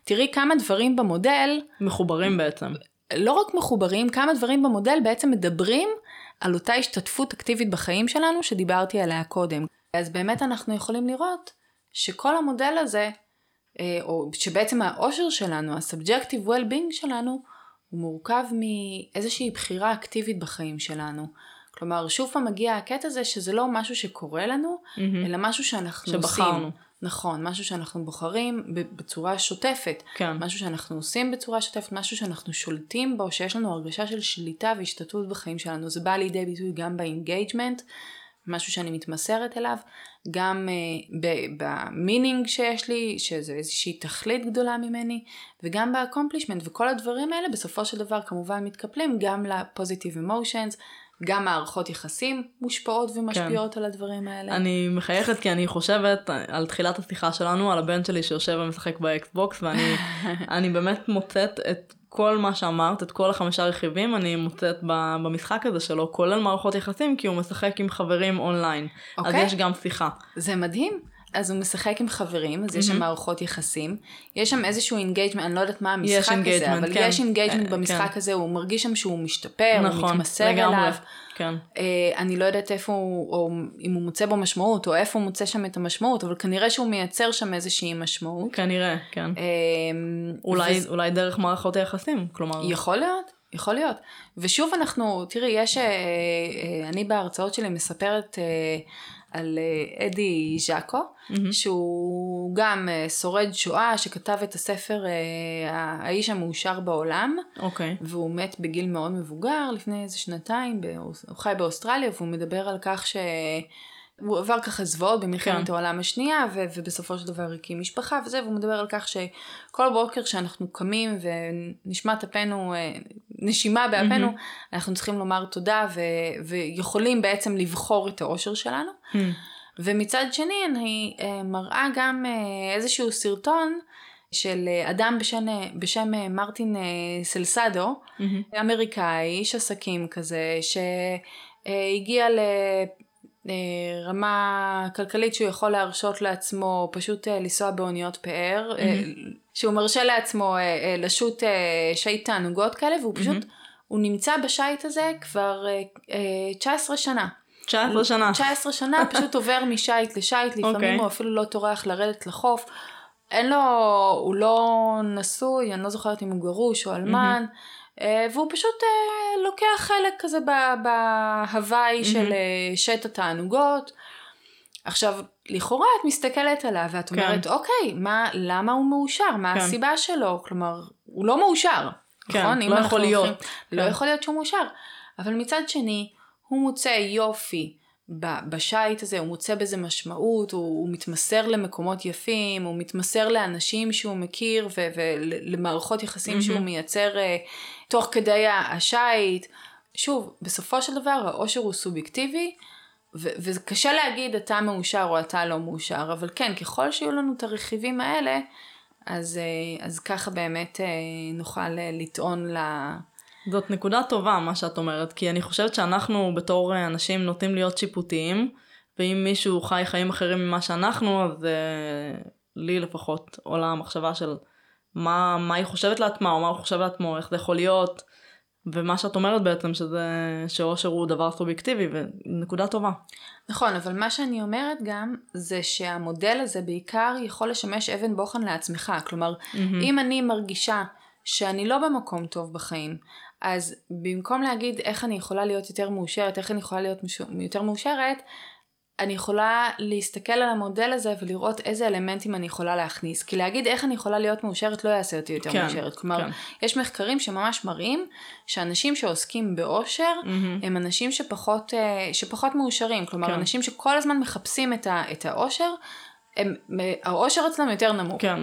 תראי כמה דברים במודל. מחוברים בעצם. לא רק מחוברים, כמה דברים במודל בעצם מדברים על אותה השתתפות אקטיבית בחיים שלנו שדיברתי עליה קודם. אז באמת אנחנו יכולים לראות שכל המודל הזה, אה, או שבעצם האושר שלנו, ה-subjective well-being שלנו, הוא מורכב מאיזושהי בחירה אקטיבית בחיים שלנו. כלומר, שוב פעם מגיע הקטע הזה שזה לא משהו שקורה לנו, mm-hmm. אלא משהו שאנחנו שבחרנו. עושים. נכון, משהו שאנחנו בוחרים בצורה שוטפת. כן. משהו שאנחנו עושים בצורה שוטפת, משהו שאנחנו שולטים בו, שיש לנו הרגשה של שליטה והשתתפות בחיים שלנו. זה בא לידי ביטוי גם ב engagement, משהו שאני מתמסרת אליו, גם uh, ב meaning שיש לי, שזה איזושהי תכלית גדולה ממני, וגם ב accomplishment, וכל הדברים האלה בסופו של דבר כמובן מתקפלים גם ל positive emotions, גם מערכות יחסים מושפעות ומשפיעות כן. על הדברים האלה. אני מחייכת כי אני חושבת על תחילת השיחה שלנו, על הבן שלי שיושב ומשחק ב Xbox, ואני <laughs> באמת מוצאת את כל מה שאמרת, את כל החמישה רכיבים, אני מוצאת במשחק הזה שלו, כולל מערכות יחסים, כי הוא משחק עם חברים online. Okay. אז אוקיי. יש גם שיחה. זה מדהים. אז הוא משחק עם חברים, אז יש שם מערכות יחסים. יש שם איזשהו engagement, אני לא יודעת מה המשחק הזה, אבל כן. יש engagement אה, במשחק כן. הזה, הוא מרגיש שם שהוא משתפר, נכון, הוא מתמסר אליו. כן. אה, אני לא יודעת איפה הוא, או אם הוא מוצא בו משמעות, או איפה הוא מוצא שם את המשמעות, אבל כנראה שהוא מייצר שם איזושהי משמעות. כנראה, כן. אה, אולי, וזה... אולי דרך מערכות היחסים, כלומר. יכול להיות. יכול להיות. ושוב אנחנו, תראי, יש, אני בהרצאות שלי מספרת על אה, אדי ז'אקו, mm-hmm. שהוא גם אה, שורד שואה שכתב את הספר אה, האיש המאושר בעולם, okay. אוקיי. והוא מת בגיל מאוד מבוגר, לפני איזה שנתיים, הוא חי באוסטרליה והוא מדבר על כך ש... הוא עבר ככה זוועות במלחמת כן. העולם השנייה, ו- ובסופו של דבר הקים משפחה וזה, והוא מדבר על כך שכל בוקר שאנחנו קמים ונשמט אפנו, אה, נשימה באפנו, mm-hmm. אנחנו צריכים לומר תודה, ו- ויכולים בעצם לבחור את האושר שלנו. Mm-hmm. ומצד שני אני uh, מראה גם uh, איזשהו סרטון של אדם בשם, בשם מרטין סלסדו, mm-hmm. אמריקאי, איש עסקים כזה, שהגיע. אה, רמה כלכלית שהוא יכול להרשות לעצמו פשוט אה, לנסוע באוניות פאר, mm-hmm. שהוא מרשה לעצמו לשוט שיט תענוגות כאלה, והוא פשוט, mm-hmm. הוא נמצא בשייט הזה כבר 19 שנה. 19 שנה. 19 שנה, <laughs> פשוט עובר משייט לשייט, לפעמים okay. אוקיי. הוא אפילו לא טורח לרדת לחוף. אין לו, הוא לא נשוי, אני לא זוכרת אם הוא גרוש או אלמן. Mm-hmm. אה, והוא פשוט אה, לוקח חלק כזה בהוואי. של אה, שט התענוגות. עכשיו, לכאורה את מסתכלת עליו ואת כן. אומרת, אוקיי, מה, למה הוא מאושר? מה כן. הסיבה שלו? כלומר, הוא לא מאושר, כן, נכון? לא יכול להיות. הולכים, כן. לא יכול להיות שהוא מאושר. אבל מצד שני, הוא מוצא יופי בשייט הזה, הוא מוצא בזה משמעות, הוא, הוא מתמסר למקומות יפים, הוא מתמסר לאנשים שהוא מכיר ולמערכות יחסים mm-hmm. שהוא מייצר uh, תוך כדי השייט. שוב, בסופו של דבר האושר הוא סובייקטיבי, וקשה להגיד אתה מאושר או אתה לא מאושר, אבל כן, ככל שיהיו לנו את הרכיבים האלה, אז, uh, אז ככה באמת uh, נוכל uh, לטעון ל... לה... זאת נקודה טובה מה שאת אומרת, כי אני חושבת שאנחנו בתור אנשים נוטים להיות שיפוטיים, ואם מישהו חי חיים אחרים ממה שאנחנו, אז uh, לי לפחות עולה המחשבה של מה, מה היא חושבת לעצמה, או מה הוא חושב לעצמו, איך זה יכול להיות, ומה שאת אומרת בעצם, שזה, שאושר הוא דבר סובייקטיבי, ונקודה טובה. נכון, אבל מה שאני אומרת גם, זה שהמודל הזה בעיקר יכול לשמש אבן בוחן לעצמך. כלומר, mm-hmm. אם אני מרגישה שאני לא במקום טוב בחיים, אז במקום להגיד איך אני יכולה להיות יותר מאושרת, איך אני יכולה להיות יותר מאושרת, אני יכולה להסתכל על המודל הזה ולראות איזה אלמנטים אני יכולה להכניס. כי להגיד איך אני יכולה להיות מאושרת לא יעשה אותי יותר כן, מאושרת. כלומר, כן. יש מחקרים שממש מראים שאנשים שעוסקים באושר mm-hmm. הם אנשים שפחות, אה, שפחות מאושרים. כלומר, כן. אנשים שכל הזמן מחפשים את, ה, את האושר, הם, האושר אצלם יותר נמוך. כן.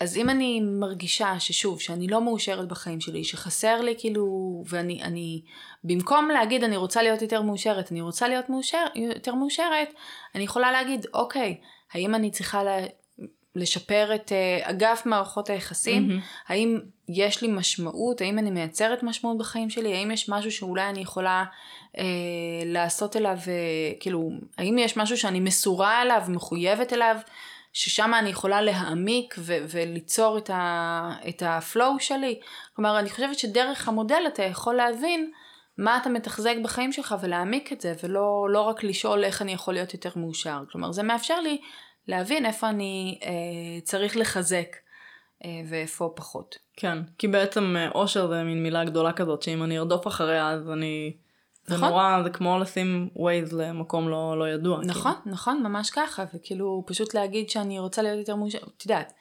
אז אם אני מרגישה ששוב, שאני לא מאושרת בחיים שלי, שחסר לי כאילו, ואני, אני, במקום להגיד אני רוצה להיות יותר מאושרת, אני רוצה להיות מאושר, יותר מאושרת, אני יכולה להגיד, אוקיי, האם אני צריכה לה, לשפר את uh, אגף מערכות היחסים? Mm-hmm. האם יש לי משמעות? האם אני מייצרת משמעות בחיים שלי? האם יש משהו שאולי אני יכולה uh, לעשות אליו, uh, כאילו, האם יש משהו שאני מסורה אליו, מחויבת אליו? ששם אני יכולה להעמיק ו- וליצור את, ה- את הפלואו שלי. כלומר, אני חושבת שדרך המודל אתה יכול להבין מה אתה מתחזק בחיים שלך ולהעמיק את זה, ולא לא רק לשאול איך אני יכול להיות יותר מאושר. כלומר, זה מאפשר לי להבין איפה אני אה, צריך לחזק אה, ואיפה פחות. כן, כי בעצם אה, אושר זה מין מילה גדולה כזאת, שאם אני ארדוף אחריה אז אני זה נכון? נורא, זה כמו לשים Waze למקום לא, לא ידוע. נכון, כאילו. נכון, ממש ככה, וכאילו פשוט להגיד שאני רוצה להיות יותר מאושר, את יודעת,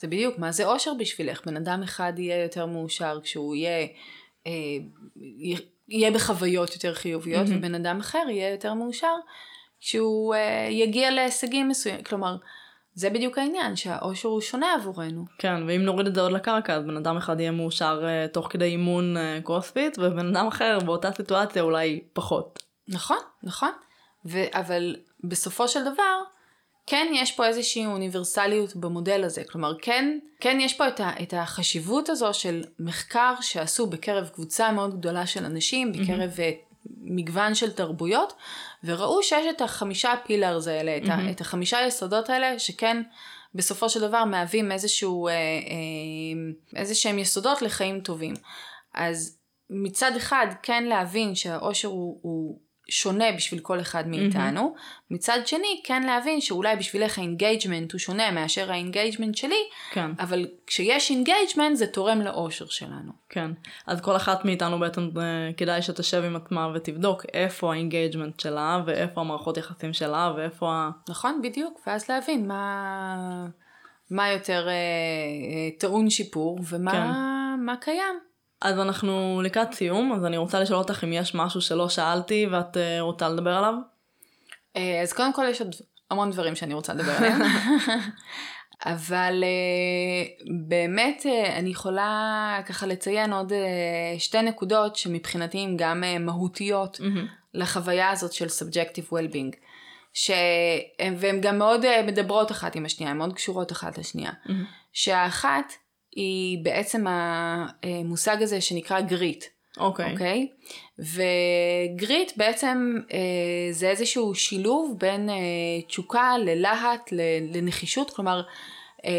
זה בדיוק, מה זה אושר בשבילך? בן אדם אחד יהיה יותר מאושר כשהוא יהיה, אה, יהיה בחוויות יותר חיוביות, mm-hmm. ובן אדם אחר יהיה יותר מאושר כשהוא אה, יגיע להישגים מסוימים, כלומר, זה בדיוק העניין, שהאושר הוא שונה עבורנו. כן, ואם נוריד את זה עוד לקרקע, אז בן אדם אחד יהיה מאושר uh, תוך כדי אימון uh, קרוספיט, ובן אדם אחר באותה סיטואציה אולי פחות. נכון, נכון. ו- אבל בסופו של דבר, כן יש פה איזושהי אוניברסליות במודל הזה. כלומר, כן, כן יש פה את, ה- את החשיבות הזו של מחקר שעשו בקרב קבוצה מאוד גדולה של אנשים, בקרב mm-hmm. מגוון של תרבויות, וראו שיש את החמישה פילרס האלה, mm-hmm. את, ה, את החמישה יסודות האלה, שכן בסופו של דבר מהווים איזשהו, אה, אה, איזה שהם יסודות לחיים טובים. אז מצד אחד כן להבין שהאושר הוא, הוא שונה בשביל כל אחד מאיתנו, mm-hmm. מצד שני כן להבין שאולי בשבילך ה engagement הוא שונה מאשר ה engagement שלי, כן. אבל כשיש engagement זה תורם לאושר שלנו. כן, אז כל אחת מאיתנו בעצם אה, כדאי שתשב עם עצמה ותבדוק איפה ה engagement שלה ואיפה המערכות יחסים שלה ואיפה ה... נכון, בדיוק, ואז להבין מה, מה יותר אה, אה, טעון שיפור ומה כן. מה קיים. אז אנחנו לקראת סיום, אז אני רוצה לשאול אותך אם יש משהו שלא שאלתי ואת uh, רוצה לדבר עליו? Uh, אז קודם כל יש עוד המון דברים שאני רוצה לדבר עליהם. <laughs> אבל uh, באמת אני יכולה ככה לציין עוד שתי נקודות שמבחינתי הן גם מהותיות mm-hmm. לחוויה הזאת של subjective well-being. ש... והן גם מאוד מדברות אחת עם השנייה, הן מאוד קשורות אחת לשנייה. Mm-hmm. שהאחת היא בעצם המושג הזה שנקרא grit. אוקיי. Okay. אוקיי? Okay? ו grit בעצם אה, זה איזשהו שילוב בין אה, תשוקה ללהט לנחישות, כלומר אה,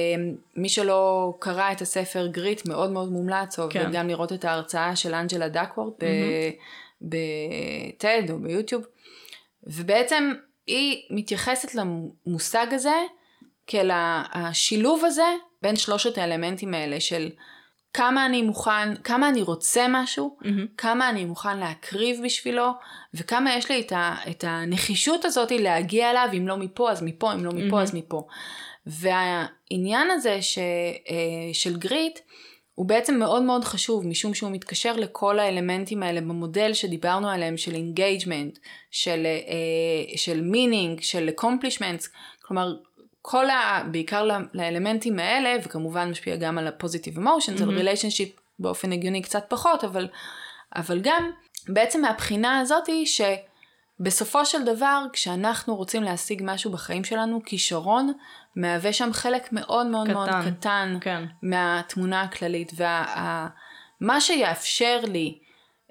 מי שלא קרא את הספר Grit מאוד מאוד מומלץ, או כן. וגם לראות את ההרצאה של אנג'לה דקוורת' mm-hmm. ב TED או ביוטיוב, ובעצם היא מתייחסת למושג הזה כאל השילוב הזה בין שלושת האלמנטים האלה של כמה אני מוכן, כמה אני רוצה משהו, mm-hmm. כמה אני מוכן להקריב בשבילו, וכמה יש לי את, ה, את הנחישות הזאת להגיע אליו, אם לא מפה אז מפה, אם לא מפה mm-hmm. אז מפה. והעניין הזה ש, אה, של grit, הוא בעצם מאוד מאוד חשוב, משום שהוא מתקשר לכל האלמנטים האלה במודל שדיברנו עליהם, של engagement, של, אה, של meaning, של accomplishments, כלומר כל ה... בעיקר לאלמנטים האלה, וכמובן משפיע גם על ה-positive emotions, mm-hmm. על relationship באופן הגיוני קצת פחות, אבל, אבל גם בעצם מהבחינה הזאתי שבסופו של דבר, כשאנחנו רוצים להשיג משהו בחיים שלנו, כישרון מהווה שם חלק מאוד מאוד קטן, מאוד קטן כן. מהתמונה הכללית. ומה וה, שיאפשר לי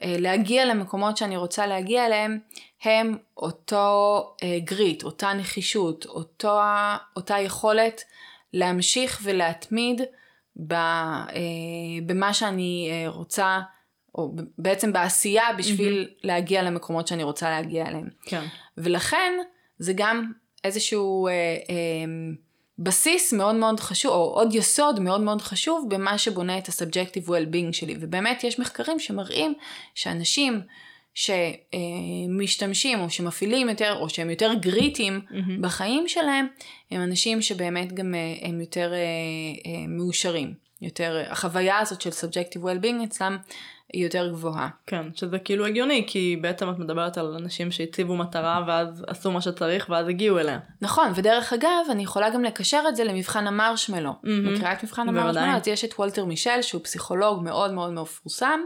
להגיע למקומות שאני רוצה להגיע אליהם, הם אותו אה, גריט, אותה נחישות, אותו, אותה יכולת להמשיך ולהתמיד אה, במה שאני אה, רוצה, או בעצם בעשייה בשביל mm-hmm. להגיע למקומות שאני רוצה להגיע אליהם. כן. ולכן זה גם איזשהו אה, אה, בסיס מאוד מאוד חשוב, או עוד יסוד מאוד מאוד חשוב במה שבונה את ה-subjective well-being שלי. ובאמת יש מחקרים שמראים שאנשים שמשתמשים או שמפעילים יותר, או שהם יותר גריטים mm-hmm. בחיים שלהם, הם אנשים שבאמת גם אה, הם יותר אה, אה, מאושרים. יותר, החוויה הזאת של subjective well-being אצלם היא יותר גבוהה. כן, שזה כאילו הגיוני, כי בעצם את מדברת על אנשים שהציבו מטרה ואז עשו מה שצריך ואז הגיעו אליה. נכון, ודרך אגב, אני יכולה גם לקשר את זה למבחן המרשמלו. Mm-hmm. מכירה את מבחן המרשמלו? אז יש את וולטר מישל, שהוא פסיכולוג מאוד מאוד מפורסם,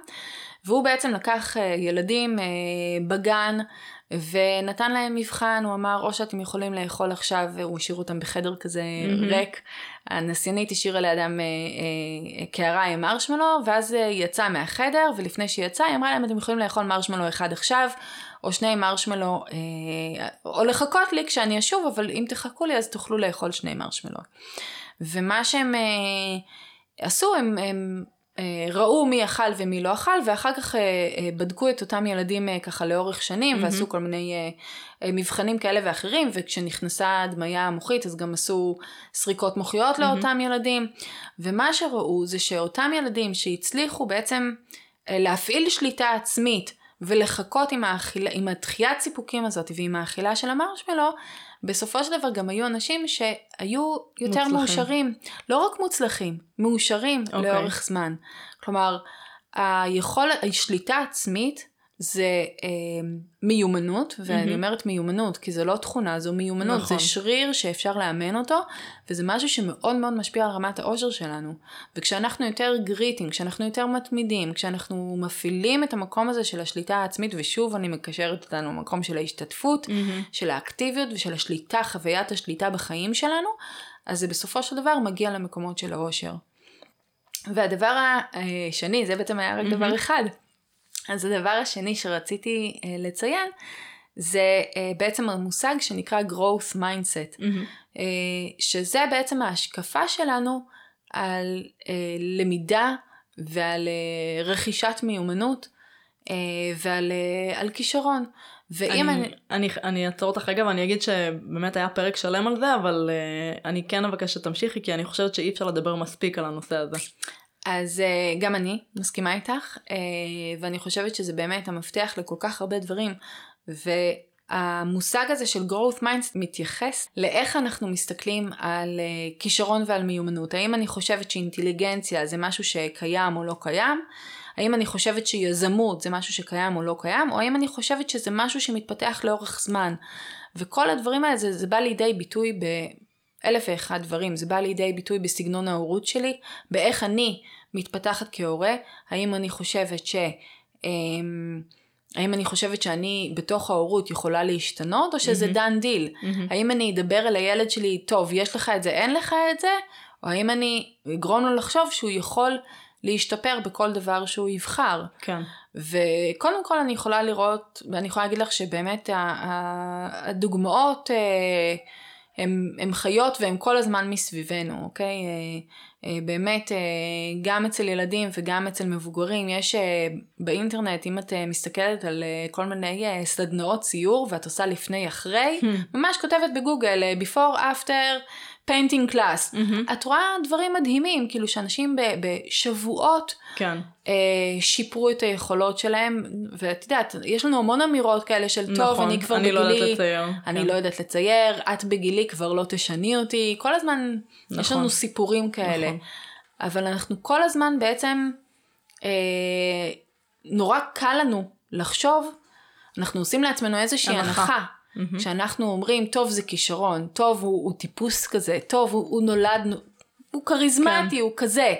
והוא בעצם לקח אה, ילדים אה, בגן ונתן להם מבחן, הוא אמר או שאתם יכולים לאכול עכשיו, הוא השאיר אותם בחדר כזה mm-hmm. ריק, הנסיינית השאירה לידם אה, קערה עם מרשמלו, ואז אה, יצא מהחדר, ולפני שהיא יצאה היא אמרה להם אתם יכולים לאכול מרשמלו אחד עכשיו, או שני מרשמלו, או לחכות לי כשאני אשוב, אבל אם תחכו לי אז תוכלו לאכול שני מרשמלו. ומה שהם עשו, הם, הם ראו מי אכל ומי לא אכל, ואחר כך אה, אה, בדקו את אותם ילדים ככה לאורך שנים, mm-hmm. ועשו כל מיני מבחנים כאלה ואחרים, וכשנכנסה הדמיה המוחית אז גם עשו סריקות מוחיות mm-hmm. לאותם ילדים, ומה שראו זה שאותם ילדים שהצליחו בעצם להפעיל שליטה עצמית, ולחכות עם, האכילה, עם הדחיית סיפוקים הזאת ועם האכילה של המרשמלו, בסופו של דבר גם היו אנשים שהיו יותר מוצלחים. מאושרים. לא רק מוצלחים, מאושרים okay. אוקיי. לאורך זמן. כלומר, היכולת, השליטה עצמית זה אה, מיומנות, ואני mm-hmm. אומרת מיומנות כי זה לא תכונה, זו מיומנות, נכון. זה שריר שאפשר לאמן אותו, וזה משהו שמאוד מאוד משפיע על רמת העושר שלנו. וכשאנחנו יותר גריטים, כשאנחנו יותר מתמידים, כשאנחנו מפעילים את המקום הזה של השליטה העצמית, ושוב אני מקשרת אותנו למקום של ההשתתפות, mm-hmm. של האקטיביות ושל השליטה, חוויית השליטה בחיים שלנו, אז זה בסופו של דבר מגיע למקומות של העושר. והדבר השני, זה בעצם היה רק mm-hmm. דבר אחד. אז הדבר השני שרציתי uh, לציין, זה uh, בעצם המושג שנקרא growth mindset, mm-hmm. uh, שזה בעצם ההשקפה שלנו על uh, למידה ועל uh, רכישת מיומנות uh, ועל uh, על כישרון. ואם אני, אני... אני, אני אעצור אותך רגע ואני אגיד שבאמת היה פרק שלם על זה, אבל uh, אני כן אבקש שתמשיכי, כי אני חושבת שאי אפשר לדבר מספיק על הנושא הזה. אז uh, גם אני מסכימה איתך, uh, ואני חושבת שזה באמת המפתח לכל כך הרבה דברים. והמושג הזה של growth mindset מתייחס לאיך אנחנו מסתכלים על uh, כישרון ועל מיומנות. האם אני חושבת שאינטליגנציה זה משהו שקיים או לא קיים? האם אני חושבת שיזמות זה משהו שקיים או לא קיים? או האם אני חושבת שזה משהו שמתפתח לאורך זמן? וכל הדברים האלה זה, זה בא לידי ביטוי. אלף ואחד דברים, זה בא לידי ביטוי בסגנון ההורות שלי, באיך אני מתפתחת כהורה, האם אני חושבת ש... אמ, האם אני חושבת שאני בתוך ההורות יכולה להשתנות, או שזה דן mm-hmm. דיל? Mm-hmm. האם אני אדבר אל הילד שלי, טוב, יש לך את זה, אין לך את זה? או האם אני אגרום לו לחשוב שהוא יכול להשתפר בכל דבר שהוא יבחר? כן. וקודם כל אני יכולה לראות, ואני יכולה להגיד לך שבאמת הדוגמאות... אה, הן חיות והן כל הזמן מסביבנו, אוקיי? אה, אה, באמת, אה, גם אצל ילדים וגם אצל מבוגרים, יש באינטרנט, אם את מסתכלת על כל מיני סדנאות ציור ואת עושה לפני אחרי, hmm. ממש כותבת בגוגל, before, after, painting class. Mm-hmm. את רואה דברים מדהימים, כאילו שאנשים בשבועות כן. אה, שיפרו את היכולות שלהם, ואת יודעת, יש לנו המון אמירות כאלה של טוב, נכון, אני כבר אני בגילי, לא יודעת לצייר. אני כן. לא יודעת לצייר, את בגילי כבר לא תשני אותי, כל הזמן נכון. יש לנו סיפורים כאלה. נכון. אבל אנחנו כל הזמן בעצם, אה, נורא קל לנו לחשוב, אנחנו עושים לעצמנו איזושהי הנחה. הנחה. Mm-hmm. שאנחנו אומרים, טוב זה כישרון, טוב הוא, הוא טיפוס כזה, טוב הוא, הוא נולד, הוא כריזמטי, כן. הוא כזה.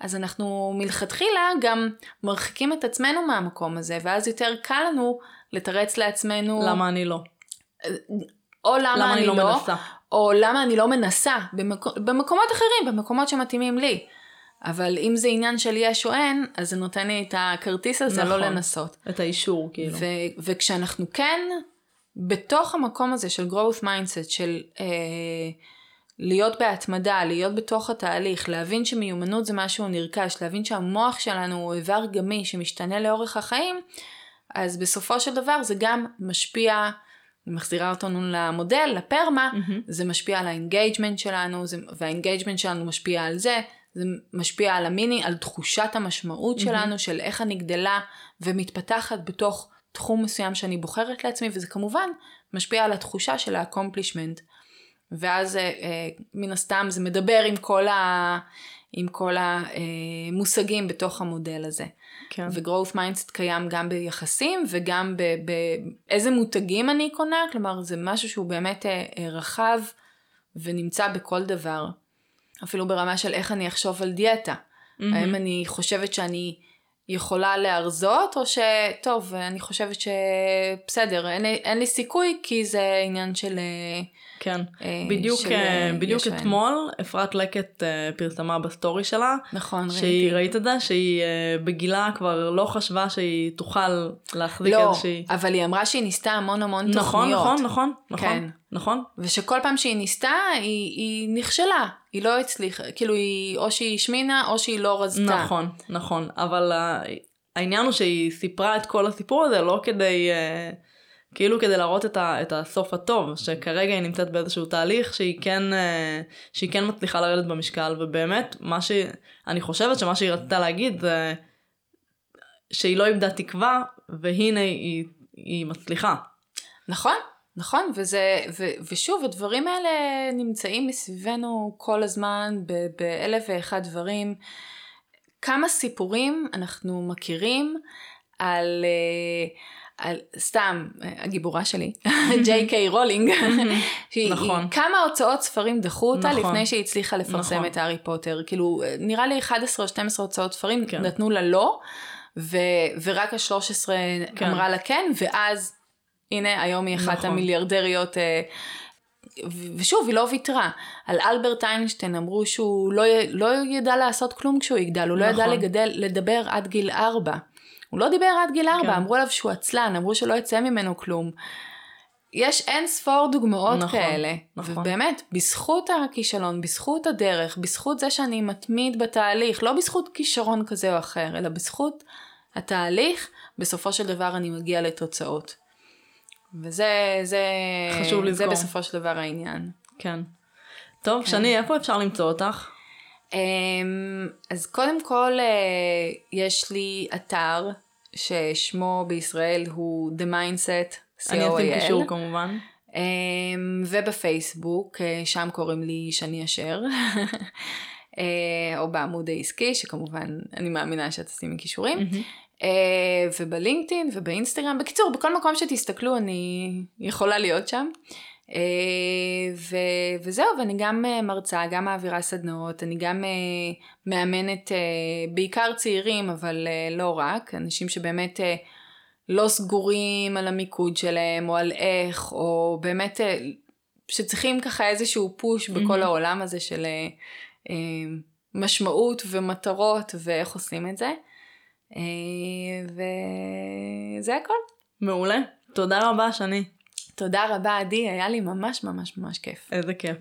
אז אנחנו מלכתחילה גם מרחיקים את עצמנו מהמקום הזה, ואז יותר קל לנו לתרץ לעצמנו... למה אני לא? או למה, למה אני, אני לא, לא או למה אני לא מנסה במקומות אחרים, במקומות שמתאימים לי. אבל אם זה עניין של יש או אין, אז זה נותן לי את הכרטיס הזה נכון. לא לנסות. את האישור, כאילו. ו- וכשאנחנו כן בתוך המקום הזה של growth mindset, של אה, להיות בהתמדה, להיות בתוך התהליך, להבין שמיומנות זה משהו נרכש, להבין שהמוח שלנו הוא איבר גמיש שמשתנה לאורך החיים, אז בסופו של דבר זה גם משפיע, מחזירה אותנו למודל, ל PERMA, mm-hmm. זה משפיע על ה engagement שלנו, זה, וה engagement שלנו משפיע על זה, זה משפיע על ה meaning, על תחושת המשמעות שלנו, של איך אני גדלה ומתפתחת בתוך תחום מסוים שאני בוחרת לעצמי, וזה כמובן משפיע על התחושה של ה accomplishment. ואז אה, אה, מן הסתם זה מדבר עם כל, ה, עם כל המושגים בתוך המודל הזה. כן. ו-growth mindset קיים גם ביחסים וגם באיזה מותגים אני קונה, כלומר זה משהו שהוא באמת אה, אה, רחב ונמצא בכל דבר. אפילו ברמה של איך אני אחשוב על דיאטה. mm-hmm. האם אני חושבת שאני יכולה להרזות, או שטוב, אני חושבת שבסדר, אין, אין לי סיכוי, כי זה עניין של... כן. אה, בדיוק, של, אה, אה, בדיוק יש או אין. אתמול אפרת לקט אה, פרסמה בסטורי שלה, נכון, שהיא ראיתי. ראית את זה, שהיא אה, בגילה כבר לא חשבה שהיא תוכל להחזיק לא, איזושהי... אבל היא אמרה שהיא ניסתה המון המון נכון, תוכניות. נכון, נכון, נכון, כן. נכון, ושכל פעם שהיא ניסתה, היא, היא נכשלה. היא לא הצליחה, כאילו היא, או שהיא השמינה, או שהיא לא רזתה. נכון, נכון, אבל העניין הוא שהיא סיפרה את כל הסיפור הזה לא כדי, אה, כאילו כדי להראות את, ה, את הסוף הטוב, שכרגע היא נמצאת באיזשהו תהליך שהיא כן, אה, שהיא כן מצליחה לרדת במשקל, ובאמת, מה שהיא, אני חושבת שמה שהיא רצתה להגיד זה שהיא לא איבדה תקווה, והנה היא, היא מצליחה. נכון, נכון, וזה, ו, ושוב, הדברים האלה נמצאים מסביבנו כל הזמן באלף ואחד דברים. כמה סיפורים אנחנו מכירים על, אה, על סתם, הגיבורה שלי, <laughs> ג'יי קיי רולינג, <laughs> שהיא, נכון. כמה הוצאות ספרים דחו אותה נכון. לפני שהיא הצליחה לפרסם נכון. את הארי פוטר. כאילו, אה, נראה לי 11 או 12 הוצאות ספרים כן. נתנו לה לא, ו, ורק ה-13 כן. אמרה לה כן, ואז הנה היום היא אחת נכון. המיליארדריות. אה, ושוב, היא לא ויתרה. על אלברט איינשטיין אמרו שהוא לא, לא ידע לעשות כלום כשהוא יגדל, הוא לא ידע נכון. לגדל, לדבר עד גיל ארבע. הוא לא דיבר עד גיל ארבע, כן. אמרו עליו שהוא עצלן, אמרו שלא יצא ממנו כלום. יש אין ספור דוגמאות נכון, כאלה. נכון. ובאמת, בזכות הכישלון, בזכות הדרך, בזכות זה שאני מתמיד בתהליך, לא בזכות כישרון כזה או אחר, אלא בזכות התהליך, בסופו של דבר אני מגיע לתוצאות. וזה זה, חשוב זה לזכור. בסופו של דבר העניין. כן. טוב, כן. שני, איפה אפשר למצוא אותך? אמ, אז קודם כל אה, יש לי אתר ששמו בישראל הוא The Mindset, אני אשים co.il. קישור כמובן. אמ, ובפייסבוק, אה, שם קוראים לי שני אשר, <laughs> אה, או בעמוד העסקי, שכמובן אני מאמינה שאת תשימי כישורים, מהמם. אה, ובלינקדאין ובאינסטגרם, בקיצור, בכל מקום שתסתכלו אני יכולה להיות שם. אה, ו- וזהו, ואני גם אה, מרצה, גם מעבירה סדנאות, אני גם מאמנת בעיקר צעירים, אבל לא רק, אנשים שבאמת לא סגורים על המיקוד שלהם, או על איך, או באמת שצריכים ככה איזשהו פוש בכל מהמם. העולם הזה של משמעות ומטרות ואיך עושים את זה. אה, וזה הכל. מעולה. תודה רבה, שני. תודה רבה עדי, היה לי ממש ממש ממש כיף. איזה כיף.